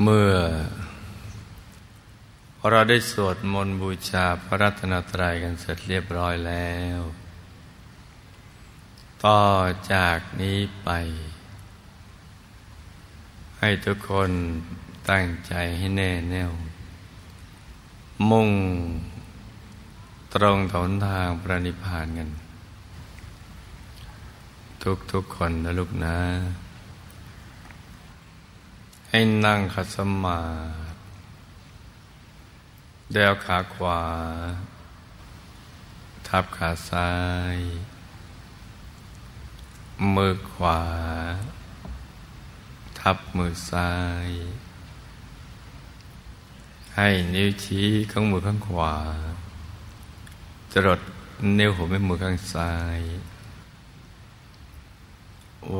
เมื่อ เราได้สวดมนต์บูชาพระรัตนตรัยกันเสร็จเรียบร้อยแล้ว ต่อจากนี้ไป ให้ทุกคนตั้งใจให้แน่แน่ว มุ่งตรงถนทางพระนิพพานกัน ทุกทุกคนนะลูกนะ ให้นั่งขัดสมาธิเดวขาขวา ทับขาซ้าย มือขวา ทับมือซ้าย ให้นิ้วชี้ข้างมือข้างขวา จรดนิ้วหัวแม่มือข้างซ้าย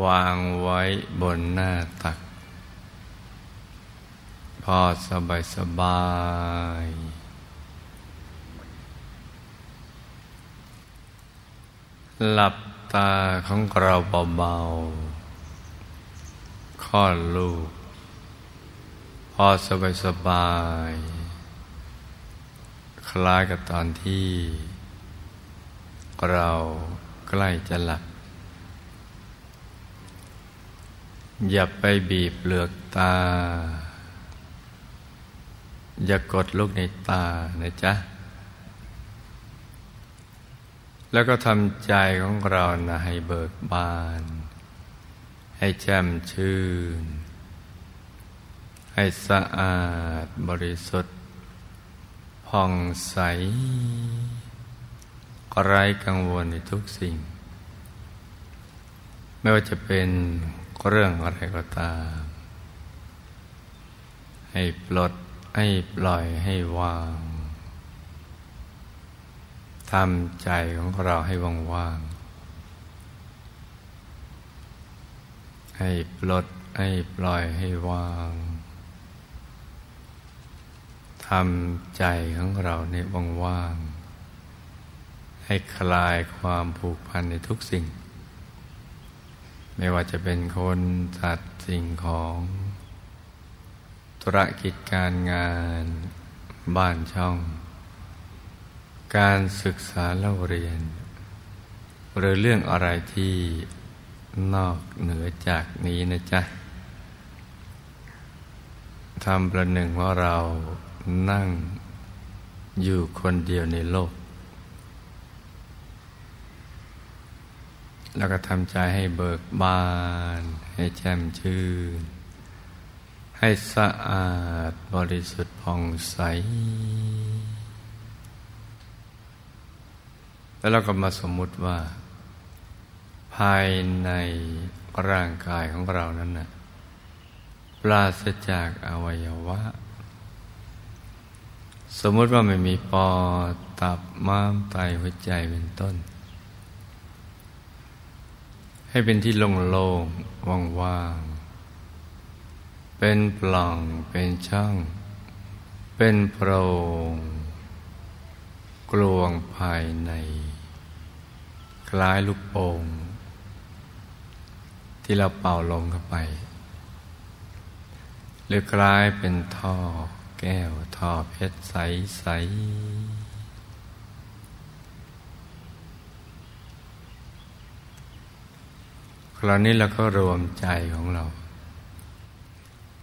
วางไว้บนหน้าตัก พอสบายสบาย หลับตาของเราเบาๆข้อลูก พอสบายสบาย คล้ายกับตอนที่ เราใกล้จะหลับอย่าไปบีบเปลือกตา อย่ากดลูกในตานะจ๊ะ แล้วก็ทำใจของเรานะให้เบิกบาน ให้แจ่มชื่น ให้สะอาดบริสุทธิ์ผ่องใสไร้กังวลในทุกสิ่ง ไม่ว่าจะเป็นเรื่องอะไรก็ตาม ให้ปลด ให้ปล่อยให้วางทำใจของเราให้ว่างๆให้ปลดให้ปล่อยให้วางทำใจของเราในว่างๆให้คลายความผูกพันในทุกสิ่ง ไม่ว่าจะเป็นคนสัตว์สิ่งของ ธุรกิจการงานบ้านช่อง การศึกษาเล่าเรียน หรือเรื่องอะไรที่นอกเหนือจากนี้นะจ๊ะทำประหนึ่งว่าเรานั่งอยู่คนเดียวในโลก แล้วก็ทำใจให้เบิกบาน ให้แจ่มชื่น ให้สะอาดบริสุทธิ์ผ่องใส แล้วเราก็มาสมมุติว่า ภายในร่างกายของเรานั้นนะ่ะปราศจากอวัยวะ สมมติว่าไม่มีปอดตับม้ามไตหัวใจเป็นต้น ให้เป็นที่โล่งๆว่างๆ เป็นปล่องเป็นช่อง เป็นโพรงกลวงภายใน คล้ายลูกโป่งที่เราเป่าลมเข้าไป หรือคล้ายเป็นท่อแก้วท่อเพชรใสๆคราวนี้เราก็รวมใจของเรา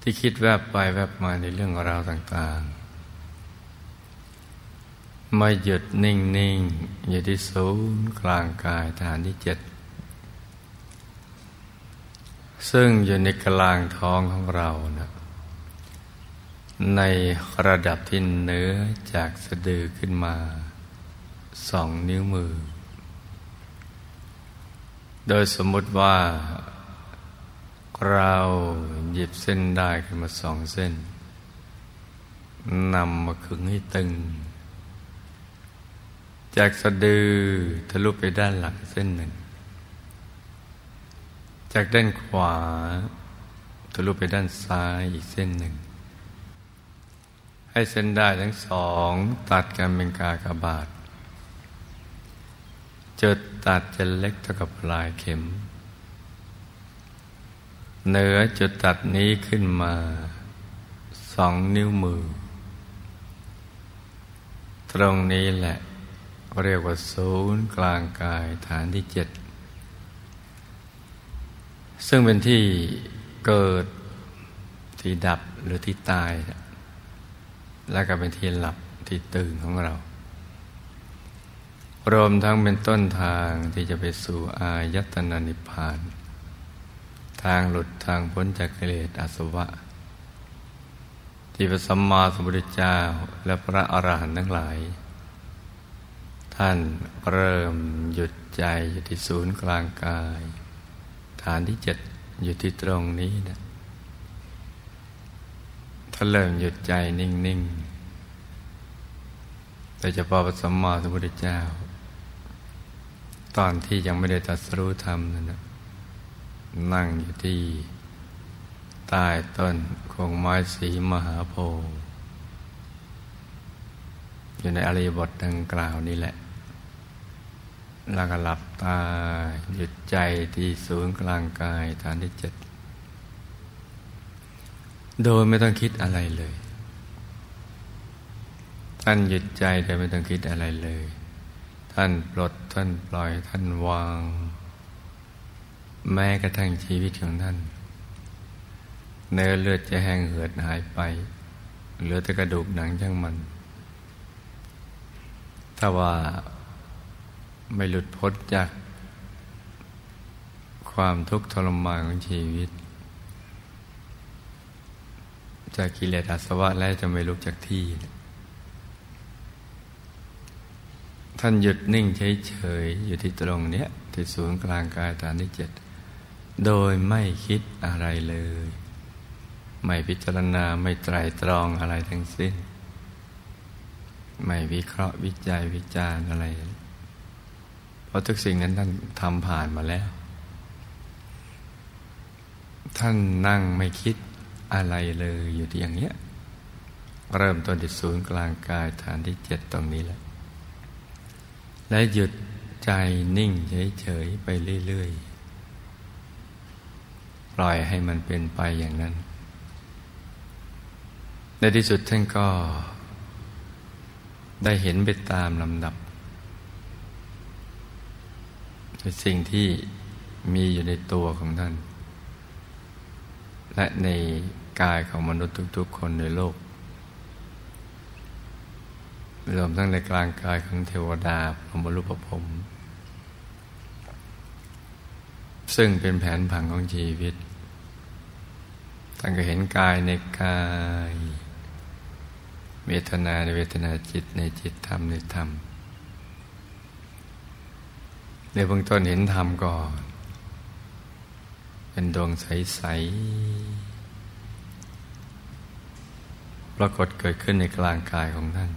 ที่คิดแวบไปแวบมาในเรื่องราวต่าง ๆ ไม่หยุดนิ่งๆอยู่ที่ศูนย์กลางกายฐานที่เจ็ดซึ่งอยู่ในกลางท้องของเรานะในระดับที่เนื้อจากสะดือขึ้นมาสองนิ้วมือ โดยสมมติว่า เราหยิบเส้นได้ขึ้นมาสองเส้นนำมาขึงให้ตึง จากสะดือทะลุไปด้านหลังเส้นหนึ่ง จากด้านขวา ทะลุไปด้านซ้ายอีกเส้นหนึ่ง ให้เส้นได้ทั้งสองตัดกันเป็นกากบาทจุดตัดจะเล็กเท่ากับปลายเข็ม เหนือจุดตัดนี้ขึ้นมาสองนิ้วมือ ตรงนี้แหละเรียกว่าศูนย์กลางกายฐานที่เจ็ดซึ่งเป็นที่เกิดที่ดับหรือที่ตาย และก็เป็นที่หลับที่ตื่นของเรา รวมทั้งเป็นต้นทางที่จะไปสู่อายตนะนิพพาน ทางหลุดทางพ้นจากกิเลสอาสวะ ที่พระสัมมาสัมพุทธเจ้าและพระอรหันต์ทั้งหลาย ท่านเริ่มหยุดใจอยู่ที่ศูนย์กลางกาย ฐานที่เจ็ดอยู่ที่ตรงนี้นะท่านเริ่มหยุดใจนิ่งๆโดยเฉพาะพระสัมมาสัมพุทธเจ้า ตอนที่ยังไม่ได้ตัดสู้ธรรมนั่นนะ นั่งอยู่ที่ใต้ต้นคงไม้สีมหาโพธิ์อยู่ในอริยบทดังกล่าวนี่แหละ แล้วก็หลับตาหยุดใจที่ศูนย์กลางกายฐานที่เจ็ด โดยไม่ต้องคิดอะไรเลย ท่านหยุดใจโดยไม่ต้องคิดอะไรเลย ท่านปลดท่านปล่อยท่านวาง แม้กระทั่งชีวิตของท่าน เนื้อเลือดจะแห้งเหือดหายไป เหลือแต่กระดูกหนังช่างมัน ถ้าว่าไม่หลุดพ้นจากความทุกข์ทรมานของชีวิต จากกิเลสอาสวะแล้จะไม่ลุกจากที่ ท่านหยุดนิ่งเฉยๆอยู่ที่ตรงเนี้ยที่ศูนย์กลางกายฐานที่เจ็ด โดยไม่คิดอะไรเลย ไม่พิจารณาไม่ไตรตรองอะไรทั้งสิ้น ไม่วิเคราะห์วิจัยวิจารณ์อะไร เพราะทุกสิ่งนั้นท่านทำผ่านมาแล้ว ท่านนั่งไม่คิดอะไรเลยอยู่ที่อย่างเนี้ย เริ่มต้นที่ศูนย์กลางกายฐานที่เจ็ดตรงนี้แหละ และหยุดใจนิ่งเฉยๆไปเรื่อยๆ ล่อยให้มันเป็นไปอย่างนั้น ในที่สุดท่านก็ได้เห็นไปตามลำดับสิ่งที่มีอยู่ในตัวของท่าน และในกายของมนุษย์ทุก ๆ คนในโลกรวมทั้งในกลางกายของเทวดาพรหมรูปภพซึ่งเป็นแผนผังของชีวิต ท่านก็เห็นกายในกาย เวทนาในเวทนาจิตในจิตธรรมในธรรมในเบื้องต้นเห็นธรรมก่อน เป็นดวงใสๆ ปรากฏเกิดขึ้นในกลางกายของท่าน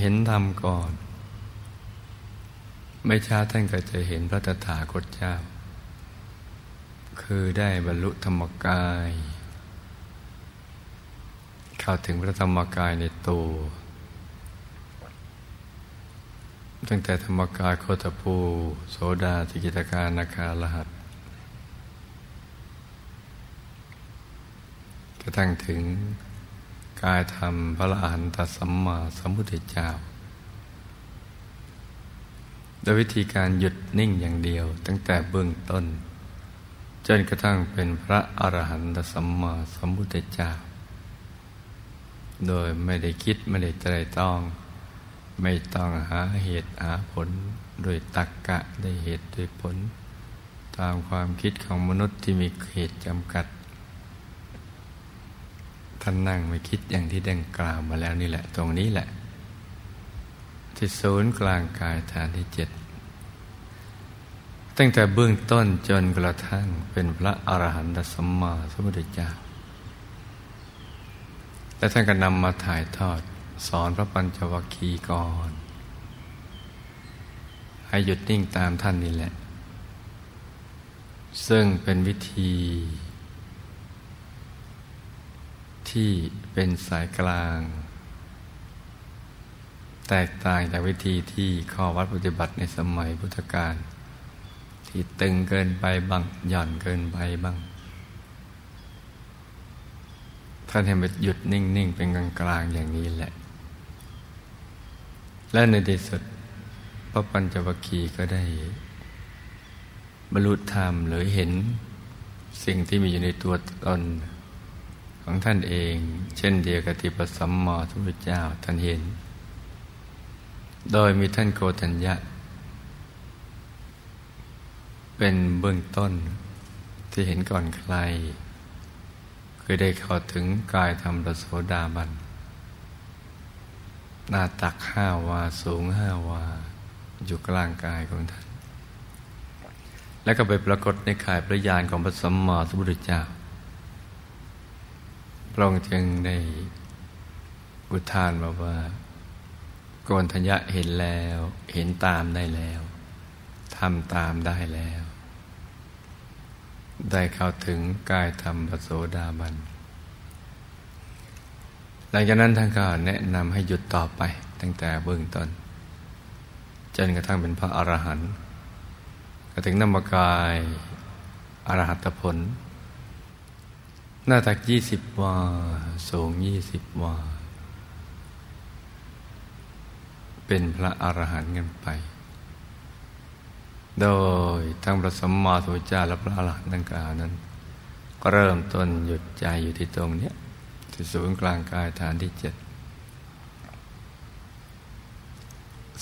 เห็นธรรมก่อน ไม่ช้าท่านก็จะเห็นพระตถาคตเจ้า คือได้บรรลุธรรมกาย เข้าถึงพระธรรมกายในตัวตั้งแต่ธรรมกายโคตภูโสดาติกิตการนาคาลหัสกระทั่งถึงกายธรรมพระอรหันตสัมมาสัมพุทธเจ้าโดยวิธีการหยุดนิ่งอย่างเดียว ตั้งแต่เบื้องต้น จนกระทั่งเป็นพระอรหันตสัมมาสัมพุทธเจ้า โดยไม่ได้คิดไม่ได้ใจต้อง ไม่ต้องหาเหตุหาผลโดยตักกะได้เหตุโดยผล ตามความคิดของมนุษย์ที่มีเหตุจำกัด ท่านนั่งไม่คิดอย่างที่ดังกล่าวมาแล้วนี่แหละ ตรงนี้แหละ ที่ศูนย์กลางกายฐานที่เจ็ด ตั้งแต่เบื้องต้นจนกระทั่งเป็นพระอรหันตสัมมาสัมพุทธเจ้า และท่านก็นำมาถ่ายทอดสอนพระปัญจวัคคีย์ก่อน ให้หยุดนิ่งตามท่านนี่แหละ ซึ่งเป็นวิธี ที่เป็นสายกลาง แตกต่างจากวิธีที่ข้อวัดปฏิบัติในสมัยพุทธกาล ที่ตึงเกินไปบ้างหย่อนเกินไปบ้าง ท่านให้มันหยุดนิ่ง ๆ เป็นกลางๆอย่างนี้แหละ และในที่สุดพระปัญจวัคคีย์ก็ได้ บรรลุธรรมหรือเห็นสิ่งที่มีอยู่ในตัวตนของท่านเอง เช่นเดียวกับที่พระสัมมาสัมพุทธเจ้าท่านเห็น โดยมีท่านโกตัญญะ เป็นเบื้องต้นที่เห็นก่อนใคร คือได้เข้าถึงกายธรรมระโสดาบัน หน้าตักห้าวาสูงห้าวา อยู่กลางกายของท่าน แล้วก็ไปปรากฏในข่ายพระญาณของพระสัมมาสัมพุทธเจ้าพระองค์จึงได้อุทานมาว่าโกนทัญญะเห็นแล้ว เห็นตามได้แล้วทำตามได้แล้ว ได้เข้าถึงกายธรรมปโสดาบัน หลังจากนั้นท่านก็แนะนำให้หยุดต่อไปตั้งแต่เบื้องต้นจนกระทั่งเป็นพระอรหันต์ก็ถึงนามกายอรหัตผล หน้าตักยี่สิบวา สูงยี่สิบวา เป็นพระอรหันต์กันไป โดยทั้งพระสัมมาสัมพุทธเจ้าและพระอรหันต์ดังกล่าวนั้น ก็เริ่มต้นหยุดใจอยู่ที่ตรงนี้ที่ศูนย์กลางกายฐานที่เจ็ด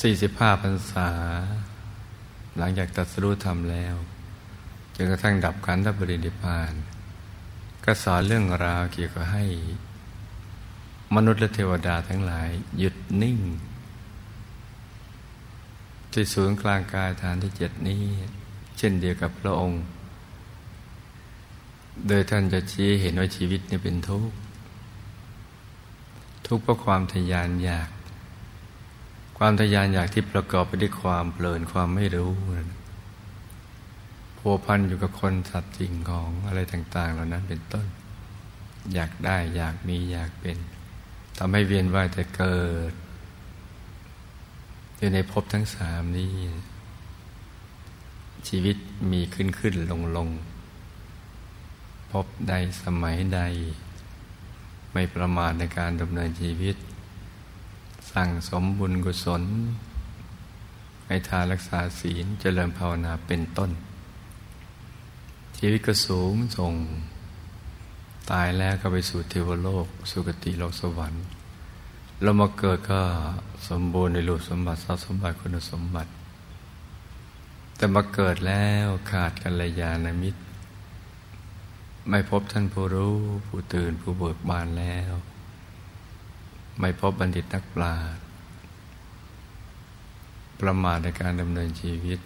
สี่สิบห้าพรรษา หลังจากตัดสู้ธรรมแล้วจนกระทั่งดับขันธปรินิพานก็สอนเรื่องราวเกี่ยวกับให้ มนุษย์และเทวดาทั้งหลาย หยุดนิ่ง ที่ศูนย์กลางกายฐานที่เจ็ดนี้ เช่นเดียวกับพระองค์ โดยท่านจะชี้เห็นว่าชีวิตนี้เป็นทุกข์ ทุกข์เพราะความทยานอยาก ความทยานอยากที่ประกอบไปด้วยความเพลินความไม่รู้พัวพันอยู่กับคนสัตว์สิ่งของอะไรต่าง ๆ เหล่านั้นเป็นต้น อยากได้อยากมีอยากเป็นทำให้เวียนว่ายแต่เกิด อยู่ในภพทั้งสามนี้ ชีวิตมีขึ้นขึ้นลงลงพบใดสมัยใด ไม่ประมาทในการดำเนินชีวิต สั่งสมบุญกุศลให้ทานรักษาศีลเจริญภาวนาเป็นต้น ชีวิตก็สูงส่ง ตายแล้วก็ไปสู่เทวโลก สุคติโลกสวรรค์ เรามาเกิดก็สมบูรณ์ในรูปสมบัติทรัพย์สมบัติคุณสมบัติ แต่มาเกิดแล้วขาดกัลยาณมิตร ไม่พบท่านผู้รู้ผู้ตื่นผู้เบิกบานแล้ว ไม่พบบัณฑิตนักปราชญ์ประมาทในการดำเนินชีวิต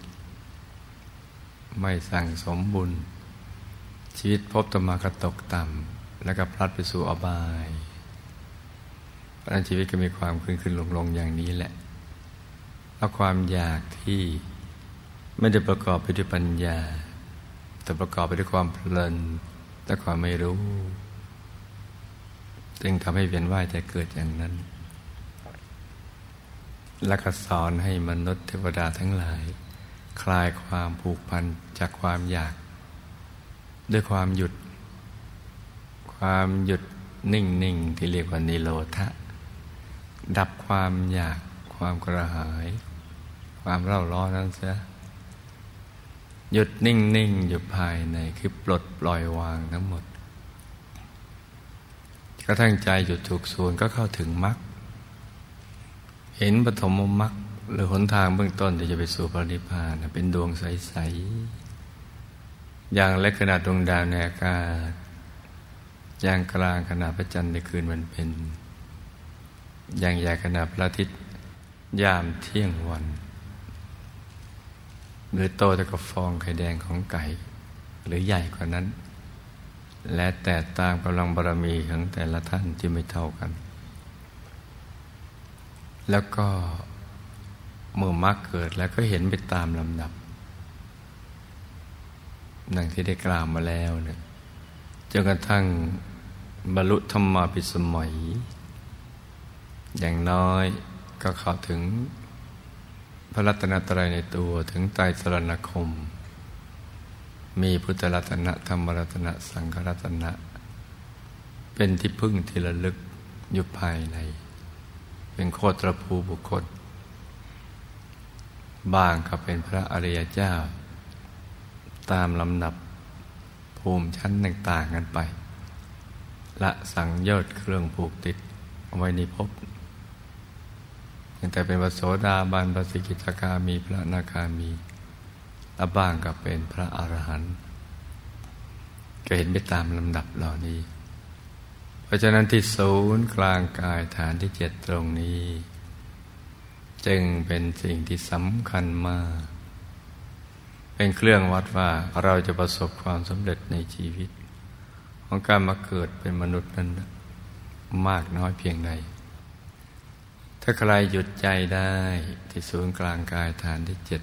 ไม่สั่งสมบุญ ชีวิตพบตมากระตกต่ำ แล้วก็พลัดไปสู่อบาย ราะชีวิตก็มีความขึ้นขึ้นลงลงอย่างนี้แหละเพราะความอยากที่ไม่ได้ประกอบไปด้วยปัญญา แต่ประกอบไปด้วยความเพลินและความไม่รู้จึงทำให้เวียนว่ายแต่เกิดอย่างนั้นและก็สอนให้มนุษย์เทวดาทั้งหลาย คลายความผูกพันจากความอยาก ด้วยความหยุด ความหยุดนิ่งนิ่งที่เรียกว่านิโรธะ ดับความอยากความกระหาย ความเร่าร้อนนั้นเสียหยุดนิ่งนิ่งอยู่ภายในคือปลดปล่อยวางทั้งหมดกระทั่งใจหยุดถูกส่วนก็เข้าถึงมรรคเห็นปฐมมรรคหรือหนทางเบื้องต้นที่จะไปสู่พระนิพพานเป็นดวงใส ๆ อย่างเล็กขนาดดวงดาวในอากาศอย่างกลางขนาดพระจันทร์ในคืนวันเป็น อย่างใหญ่ขนาดพระอาทิตย์ยามเที่ยงวัน หรือโตแต่กับฟองไข่แดงของไก่ หรือใหญ่กว่านั้น และแต่ตามกำลังบารมีของแต่ละท่านที่ไม่เท่ากัน แล้วก็เมื่อมรรคเกิดแล้วก็เห็นไปตามลำดับดังที่ได้กล่าวมาแล้วเนี่ยจนกระทั่งบรรลุธรรมาปิสมัย อย่างน้อยก็เข้าถึงพระรัตนตรัยในตัวถึงไตรสรณคม มีพุทธรัตนะธรรมรัตนะสังฆรัตนะ เป็นที่พึ่งที่ระลึกอยู่ภายใน เป็นโคตรภูบุคคลบางก็เป็นพระอริยเจ้า ตามลำดับภูมิชั้นต่างๆกันไป ละสังโยชน์เครื่องผูกติดเอาไว้ในภพ ยังแต่เป็นพระโสดาบันพระสิกิตาคามีพระนาคามีและบ้างก็เป็นพระอรหันต์ก็เห็นไปตามลำดับเหล่านี้ เพราะฉะนั้นที่ศูนย์กลางกายฐานที่เจ็ดตรงนี้ จึงเป็นสิ่งที่สำคัญมาก เป็นเครื่องวัดว่าเราจะประสบความสำเร็จในชีวิต ของการมาเกิดเป็นมนุษย์นั้นมากน้อยเพียงใด ถ้าใครหยุดใจได้ที่ศูนย์กลางกายฐานที่เจ็ด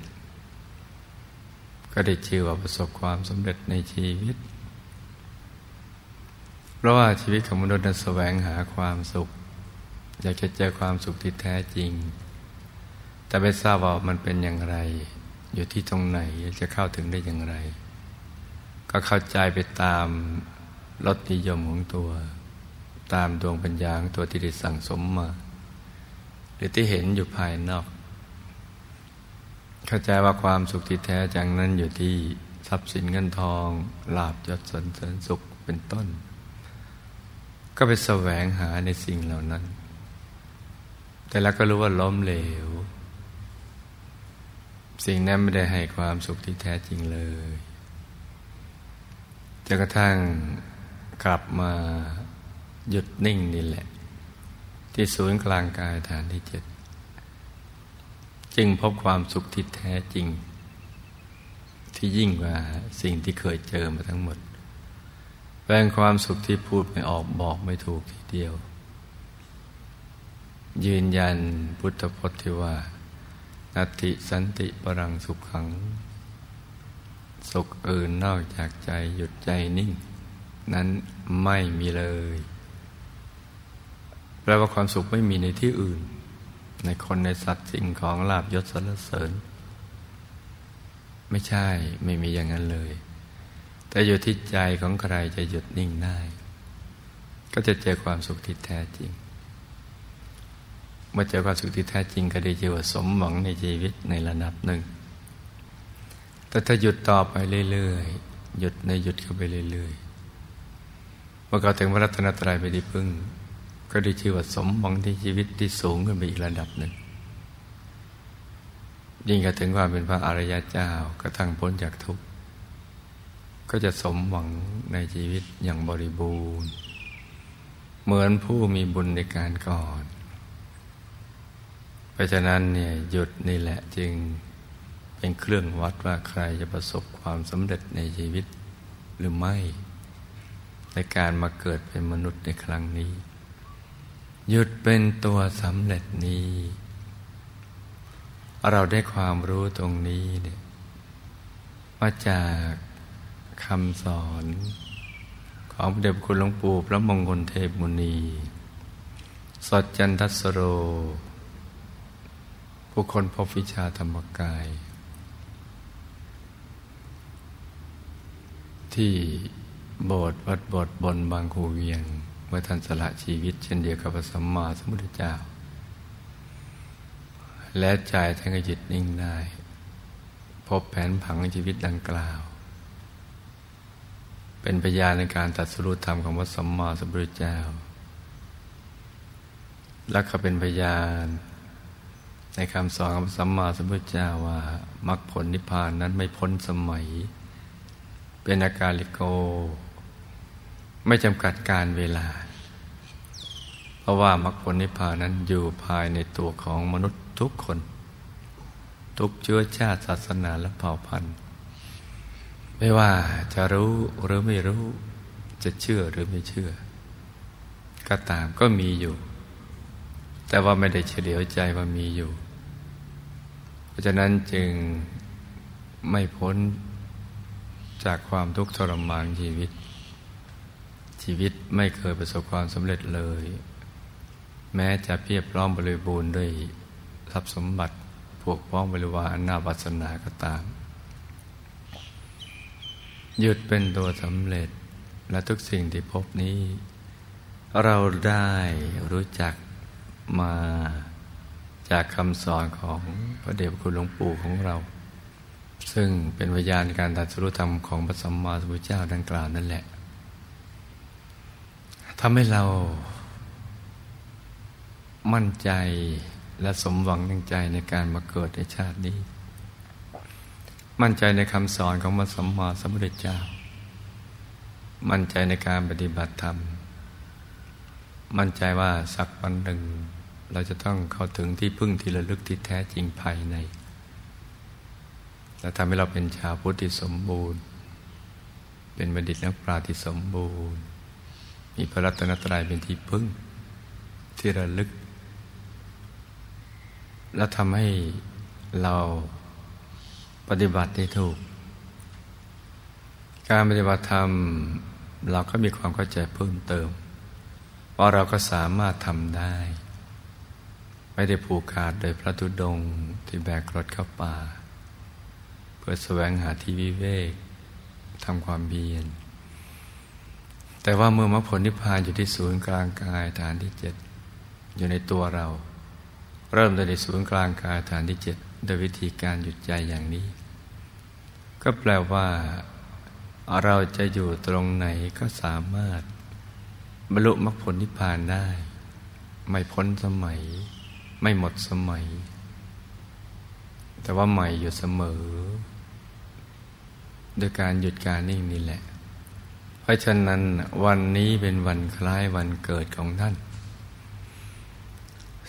ก็ได้ชื่อว่าประสบความสำเร็จในชีวิต เพราะว่าชีวิตของมนุษย์นั้นแสวงหาความสุข อยากจะเจอความสุขที่แท้จริง แต่ไม่ทราบว่ามันเป็นอย่างไร อยู่ที่ตรงไหนจะเข้าถึงได้อย่างไร ก็เข้าใจไปตามรสนิยมของตัว ตามดวงปัญญาของตัวที่ได้สั่งสมมา รือที่เห็นอยู่ภายนอก เข้าใจว่าความสุขที่แท้จังนั้นอยู่ที่ทรัพย์สินเงินทองลาบยศสนเสริญสุขเป็นต้น ก็ไปแสวงหาในสิ่งเหล่านั้น แต่แล้วก็รู้ว่าล้มเหลว สิ่งนั้นไม่ได้ให้ความสุขที่แท้จริงเลยจนกระทั่งกลับมาหยุดนิ่งนี่แหละ ที่ศูนย์กลางกายฐานที่เจ็ดจึงพบความสุขที่แท้จริง ที่ยิ่งกว่าสิ่งที่เคยเจอมาทั้งหมดเป็นความสุขที่พูดไม่ออกบอกไม่ถูกทีเดียว ยืนยันพุทธพจน์ที่ว่านัตติสันติปรังสุขขัง สุขอื่นนอกจากใจหยุดใจนิ่ง นั้นไม่มีเลย แปลว่าความสุขไม่มีในที่อื่น ในคนในสัตว์สิ่งของลาบยศสรรเสริญ ไม่ใช่ไม่มีอย่างนั้นเลย แต่อยู่ที่ใจของใครจะหยุดนิ่งได้ ก็จะเจอความสุขที่แท้จริง เมื่อเจอความสุขที่แท้จริงก็ได้เจอสมหวังในชีวิตในระดับหนึ่ง แต่ถ้าหยุดต่อไปเรื่อยๆหยุดในหยุดเข้าไปเรื่อยๆเมื่อเราถึงพระรัตนตรัยไปดีพึ่ง ก็ได้ชื่อว่าสมหวังที่ชีวิตที่สูงขึ้นไปอีกระดับหนึ่ง ยิ่งกระถึงความเป็นพระอริยเจ้ากระทั่งพ้นจากทุกข์ ก็จะสมหวังในชีวิตอย่างบริบูรณ์ เหมือนผู้มีบุญในการก่อน เพราะฉะนั้นเนี่ยหยุดนี่แหละจึงเป็นเครื่องวัดว่าใครจะประสบความสำเร็จในชีวิตหรือไม่ ในการมาเกิดเป็นมนุษย์ในครั้งนี้ หยุดเป็นตัวสำเร็จนี้ เราได้ความรู้ตรงนี้เนี่ยมาจากคำสอน ของเดชคุณหลวงปู่พระมงคลเทพมุนี สดจันทสโร ผู้คนพบวิชาธรรมกาย ที่โบสถ์วัดโบสถ์บนบางคูเวียง เมื่อท่านสละชีวิต เช่นเดียวกับพระสัมมาสัมพุทธเจ้า และใจท่านก็หยุดนิ่งได้ พบแผนผังชีวิตดังกล่าว เป็นพยานในการตัดสู้ธรรมของพระสัมมาสัมพุทธเจ้า และก็เป็นพยานในคำสอนของพระสัมมาสัมพุทธเจ้าว่ามรรคผลนิพพานนั้นไม่พ้นสมัย เป็นอาการลิโก ไม่จำกัดการเวลา เพราะว่ามรรคผลนิพพานนั้นอยู่ภายในตัวของมนุษย์ทุกคน ทุกเชื้อชาติศาสนาและเผ่าพันธุ์ ไม่ว่าจะรู้หรือไม่รู้จะเชื่อหรือไม่เชื่อ ก็ตามก็มีอยู่ แต่ว่าไม่ได้เฉลียวใจว่ามีอยู่ เพราะฉะนั้นจึงไม่พ้นจากความทุกข์ทรมานชีวิต ชีวิตไม่เคยประสบความสำเร็จเลย แม้จะเพียบพร้อมบริบูรณ์ด้วยทรัพย์สมบัติพวกพ้องบริวารนาวัสนาก็ตาม หยุดเป็นตัวสำเร็จและทุกสิ่งที่พบนี้ เราได้รู้จักมาจากคำสอนของพระเดชคุณหลวงปู่ของเรา ซึ่งเป็นวิญญาณการตัดสู้ธรรมของพระสัมมาสัมพุทธเจ้าดังกล่าวนั่นแหละ ทำให้เรา มั่นใจและสมหวังในใจในการมาเกิดในชาตินี้ มั่นใจในคำสอนของพระสัมมาสัมพุทธเจ้า มั่นใจในการปฏิบัติธรรม มั่นใจว่าสักวันหนึ่ง เราจะต้องเข้าถึงที่พึ่งที่ระลึกที่แท้จริงภายใน และทำให้เราเป็นชาวพุทธที่สมบูรณ์ เป็นบัณฑิตนักปราชญ์ที่สมบูรณ์ มีพระรัตนตรัยเป็นที่พึ่ง ที่ระลึก แล้วทำให้เราปฏิบัติได้ถูก การปฏิบัติธรรมเราก็มีความเข้าใจเพิ่มเติมว่าเราก็สามารถทำได้ ไม่ได้ผูกขาดโดยพระธุดงที่แบกรถเข้าป่า เพื่อแสวงหาที่วิเวกทำความเบียน แต่ว่าเมื่อมรรคผลนิพพานอยู่ที่ศูนย์กลางกายฐานที่เจ็ดอยู่ในตัวเรา เริ่มแต่ในศูนย์กลางกายฐานที่เจ็ดโดยวิธีการหยุดใจอย่างนี้ ก็แปลว่า เราจะอยู่ตรงไหนก็สามารถ บรรลุมรรคผลนิพพานได้ ไม่พ้นสมัย ไม่หมดสมัย แต่ว่าใหม่อยู่เสมอ โดยการหยุดการนิ่งนี่แหละ ราะฉะนั้นวันนี้เป็นวันคล้ายวันเกิดของท่าน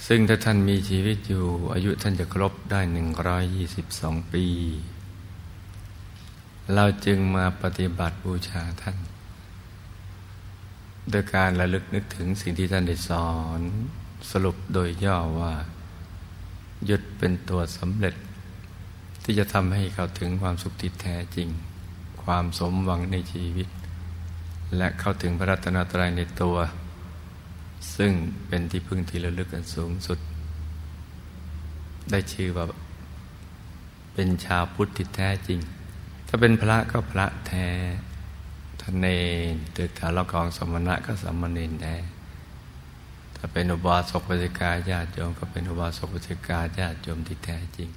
ซึ่งถ้าท่านมีชีวิตอยู่ อายุท่านจะครบได้หนึ่งร้อยยี่สิบสองปี เราจึงมาปฏิบัติบูชาท่าน โดยการระลึกนึกถึงสิ่งที่ท่านได้สอนสรุปโดยย่อว่า หยุดเป็นตัวสำเร็จ ที่จะทำให้เขาถึงความสุขที่แท้จริง ความสมหวังในชีวิต และเข้าถึงพระรัตนตรัยในตัว ซึ่งเป็นที่พึ่งที่ระลึกกันสูงสุด ได้ชื่อว่า เป็นชาวพุทธที่แท้จริง ถ้าเป็นพระก็พระแท้ทนเนตึกฐาละกองสมณะก็สมณเณรแท้ถ้าเป็นอุบาสกปิกาญาติโยมก็เป็นอุบาสกปิกาญาติโยมที่แท้จริง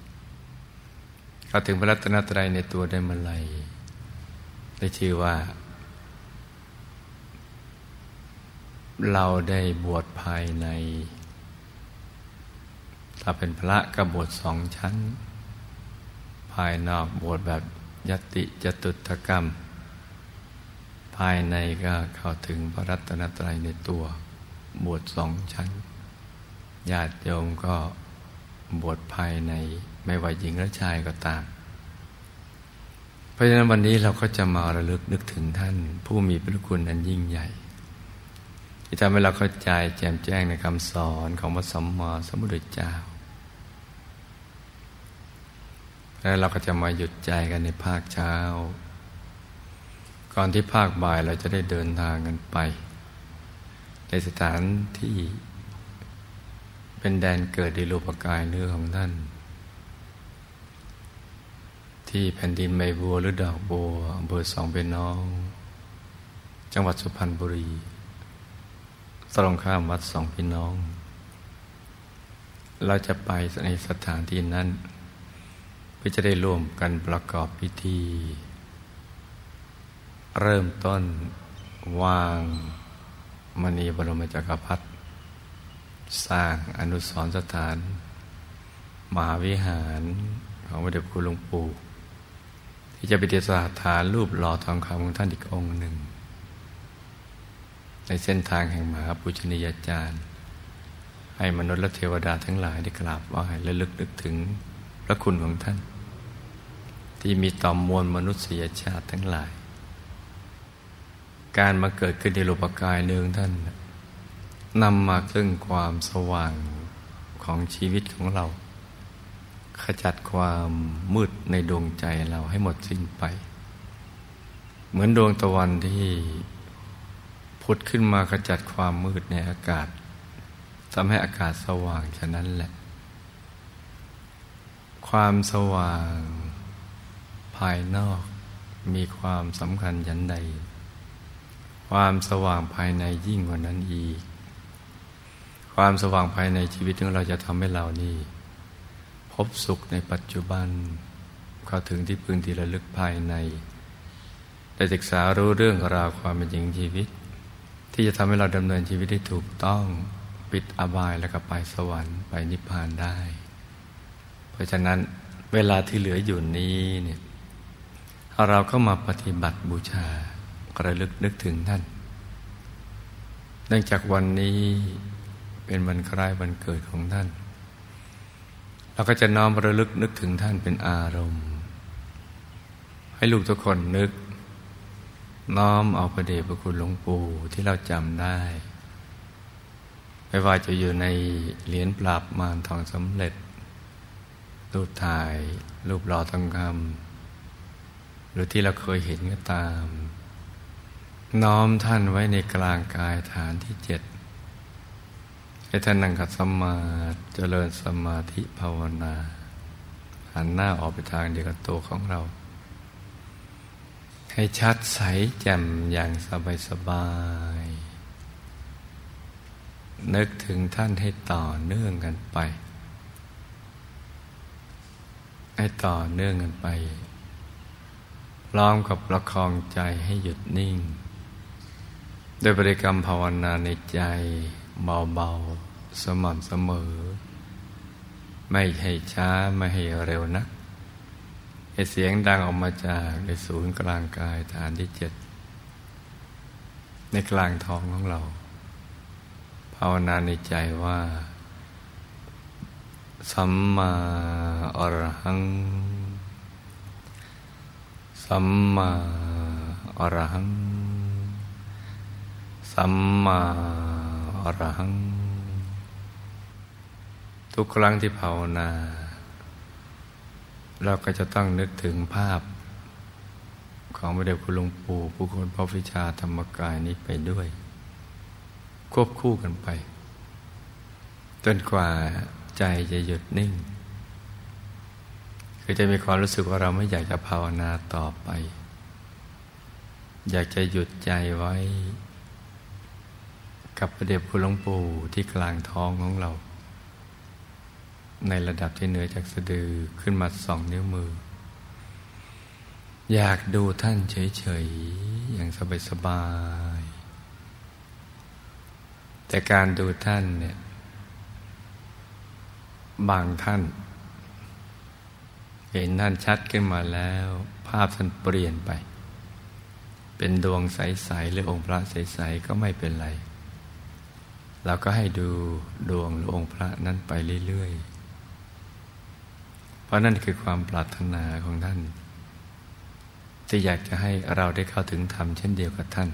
เข้าถึงพระรัตนตรัยในตัวได้เมื่อไรได้ชื่อว่า เราได้บวชภายใน ถ้าเป็นพระก็บวชสองชั้น ภายนอกบวชแบบยติจตุตกรรม ภายในก็เข้าถึงพระรัตนตรัยในตัว บวชสองชั้น ญาติโยมก็บวชภายในไม่ว่าหญิงหรือชายก็ตาม เพราะฉะนั้นวันนี้เราก็จะมาระลึกนึกถึงท่าน ผู้มีพระคุณอันยิ่งใหญ่ ที่ทำให้เราเข้าใจแจ่มแจ้งในคำสอนของพระสัมมาสัมพุทธเจ้า แล้วเราก็จะมาหยุดใจกันในภาคเช้า ก่อนที่ภาคบ่ายเราจะได้เดินทางกันไป ในสถานที่เป็นแดนเกิดดิรูปกายเนื้อของท่าน ที่แผ่นดินใบบัวหรือดอกบัวอำเภอสองเป็นน้อง จังหวัดสุพรรณบุรี ตรงข้ามวัดสองพี่น้อง เราจะไปในสถานที่นั้น เพื่อจะได้ร่วมกันประกอบพิธี เริ่มต้นวางมณีบรมจักรพรรดิสร้างอนุสรสถาน มหาวิหารของพระเดชคุณหลวงปู่ ที่จะเป็นสถานรูปหล่อทองคำของท่านอีกองค์หนึ่ง ในเส้นทางแห่งมหาปุชนียาจารย์ ให้มนุษย์และเทวดาทั้งหลายได้กราบไหว้และลึกนึกถึงพระคุณของท่าน ที่มีต่อมมวลมนุษยชาติทั้งหลาย การมาเกิดขึ้นในโลกกายเนืองท่านนำมาซึ่งความสว่างของชีวิตของเรา ขจัดความมืดในดวงใจเราให้หมดสิ้นไป เหมือนดวงตะวันที่ พุดขึ้นมาขจัดความมืดในอากาศทำให้อากาศสว่างฉะนั้นแหละ ความสว่างภายนอกมีความสำคัญยันใดคความสว่างภายในยิ่งกว่านั้นอีก ความสว่างภายในชีวิตของเราจะทำให้เรานี่ พบสุขในปัจจุบัน เข้าถึงที่พื้นที่ระลึกภายใน ได้ศึกษารู้เรื่องราวความเป็นจริงชีวิต ที่จะทำให้เราดำเนินชีวิตได้ถูกต้องปิดอบายแล้วก็ไปสวรรค์ไปนิพพานได้ เพราะฉะนั้นเวลาที่เหลืออยู่นี้เนี่ยเราก็มาปฏิบัติบูชาระลึกนึกถึงท่าน เนื่องจากวันนี้เป็นวันคล้ายวันเกิดของท่าน เราก็จะน้อมระลึกนึกถึงท่านเป็นอารมณ์ ให้ลูกทุกคนนึก น้อมเอาประเดชพระคุณหลวงปู่ที่เราจำได้ ไม่ว่าจะอยู่ในเหรียญปราบมารทองสำเร็จ รูปถ่ายรูปหล่อทองคำหรือที่เราเคยเห็นก็ตาม น้อมท่านไว้ในกลางกายฐานที่เจ็ดให้ท่านนั่งขัดสมาธิเจริญสมาธิภาวนา หันหน้าออกไปทางเดียวกับตัวของเรา ให้ชัดใสแจ่มอย่างสบายสบาย นึกถึงท่านให้ต่อเนื่องกันไป ให้ต่อเนื่องกันไปพร้อมกับประคองใจให้หยุดนิ่งด้วยบริกรรมภาวนาในใจเบาๆ สม่ำเสมอ ไม่ให้ช้า ไม่ให้เร็วนัก เสียงดังออกมาจากในศูนย์กลางกายฐานที่เจ็ด ในกลางท้องของเรา ภาวนาในใจว่า สัมมาอรหัง สัมมาอรหัง สัมมาอรหัง ทุกครั้งที่ภาวนา เราก็จะต้องนึกถึงภาพ ของพระเดชคุณหลวงปู่ผู้คนพระวิชาธรรมกายนี้ไปด้วย ควบคู่กันไป จนกว่าใจจะหยุดนิ่ง คือจะมีความรู้สึกว่าเราไม่อยากจะภาวนาต่อไป อยากจะหยุดใจไว้ กับประเด็บคุณหลวงปู่ที่กลางท้องของเรา ในระดับที่เหนือจากสะดือขึ้นมาสองนิ้วมือ อยากดูท่านเฉยๆ อย่างสบายๆ แต่การดูท่านเนี่ย บางท่าน เห็นท่านชัดขึ้นมาแล้ว ภาพท่านเปลี่ยนไป เป็นดวงใส ๆ หรือองค์พระใส ๆ ก็ไม่เป็นไรเราก็ให้ดูดวงหรือองค์พระนั้นไปเรื่อย ๆ ราะนั่นคือความปรารถนาของท่าน ที่อยากจะให้เราได้เข้าถึงธรรมเช่นเดียวกับท่าน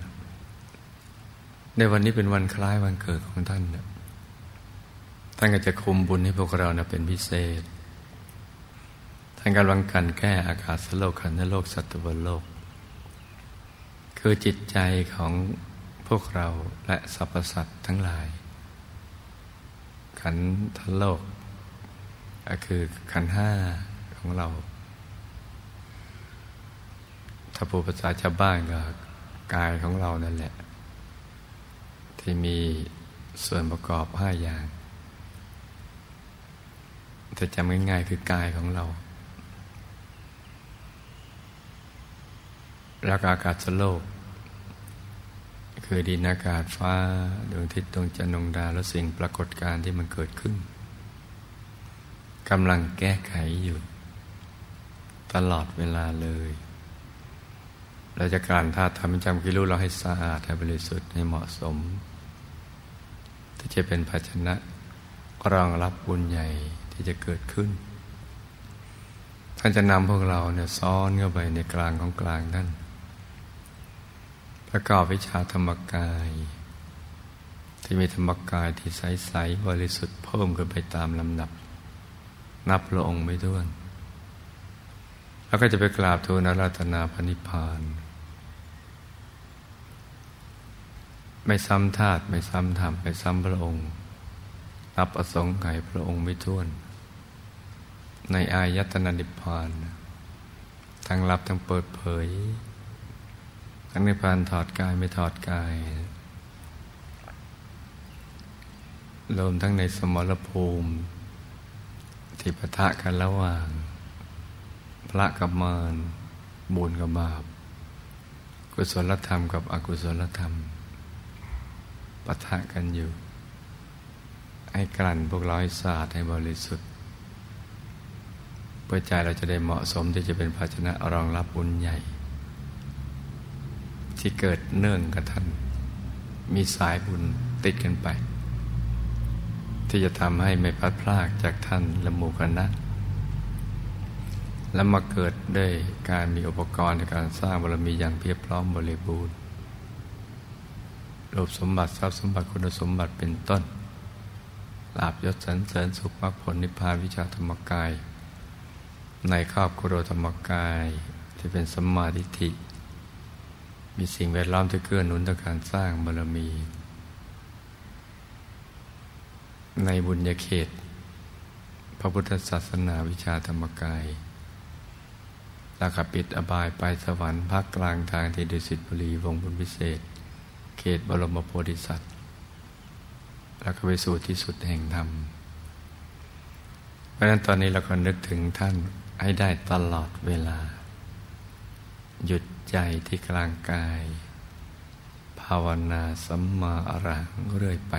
ในวันนี้เป็นวันคล้ายวันเกิดของท่าน ท่านก็จะคุมบุญให้พวกเรานะเป็นพิเศษ ท่านกำลังกันแก้อากาศโลกขันธโลกสัตวโลก คือจิตใจของพวกเราและสรรพสัตว์ทั้งหลาย ขันธโลก ก็คือขันห้าของเรา ถ้าผู้ภาษาชาวบ้านก็กายของเรานั่นแหละ ที่มีส่วนประกอบห้าอย่างแต่จำง่ายๆคือกายของเรา แล้วก็อากาศโลก คือดินอากาศฟ้าดวงทิศดวงจันทร์ดวงดาวและสิ่งปรากฏการณ์ที่มันเกิดขึ้น กำลังแก้ไขอยู่ ตลอดเวลาเลย เราจะการท่าทำจำกิรู้เราให้สะอาดให้บริสุทธิ์ให้เหมาะสม ที่จะเป็นภาชนะรองรับบุญใหญ่ที่จะเกิดขึ้น ท่านจะนำพวกเราเนี่ยซ้อนเข้าไปในกลางของกลางนั่นประกอบวิชาธรรมกาย ที่มีธรรมกายที่ใส ๆ บริสุทธิ์เพิ่มขึ้นไปตามลำดับ นับพระองค์ไม่ด้วน แล้วก็จะไปกราบทูลอาราธนาพระนิพพาน ไม่ซ้ำธาตุไม่ซ้ำธรรมไม่ซ้ำพระองค์ นับประสงค์ไก่พระองค์ไม่ท้วน ในอายตนะนิพพาน ทั้งรับทั้งเปิดเผย ทั้งในพานถอดกายไม่ถอดกายรวมทั้งในสมรภูมิ ที่ปะทะกันระหว่าง พระกับมารบุญกับบาป กุศลธรรมกับอกุศลธรรมปะทะกันอยู่ ให้กลั่นพวกร้อยศาสตร์ให้บริสุทธิ์ เพื่อใจเราจะได้เหมาะสมที่จะเป็นภาชนะรองรับบุญใหญ่ ที่เกิดเนื่องกับท่านมีสายบุญติดกันไป ที่จะทำให้ไม่พัดพลากจากท่านและหมู่คณะ และมาเกิดด้วยการมีอุปกรณ์ในการสร้างบารมีอย่างเพียบพร้อมบริบูรณ์รูปสมบัติทรัพย์สมบัติคุณสมบัติเป็นต้นลาบยศสรรเสริญสุขมรรคผลนิพพานวิชาธรรมกาย ในครอบครัวธรรมกายที่เป็นสมมาทิฏฐิมีสิ่งแวดล้อมที่เกื้อหนุนต่อการสร้างบารมี ในบุญญาเขต พระพุทธศาสนาวิชาธรรมกายล้วก็ปิดอบายไปสวรรค์พักกลางทางที่ดุสิตบุรีวงบุญพิเศษ เขตบรมโพธิสัตว์แล้วก็ไปสู่ที่สุดแห่งธรรม เพราะฉะนั้นตอนนี้เราก็นึกถึงท่านให้ได้ตลอดเวลา หยุดใจที่กลางกาย ภาวนาสัมมาอรังเรื่อยไป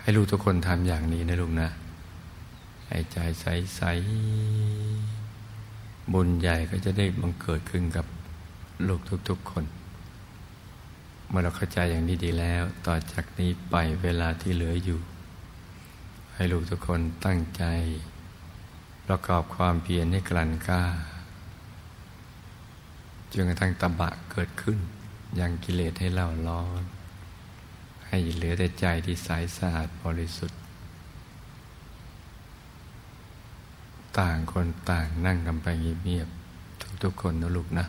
ให้ลูกทุกคนทำอย่างนี้นะลูกนะให้ใจใสๆบุญใหญ่ก็จะได้บังเกิดขึ้นกับลูกทุกๆคนเมื่อเราเข้าใจอย่างนี้ดีแล้ว ต่อจากนี้ไปเวลาที่เหลืออยู่ ให้ลูกทุกคนตั้งใจ ประกอบความเพียรให้กลั่นกล้าจนกระทั่งตบะเกิดขึ้น ยังกิเลสให้เล่าร้อน ให้เหลือแต่ใจที่ใสสะอาดบริสุทธิ์ ต่างคนต่างนั่งกันไปเงียบๆทุกๆคนนะลูกนะ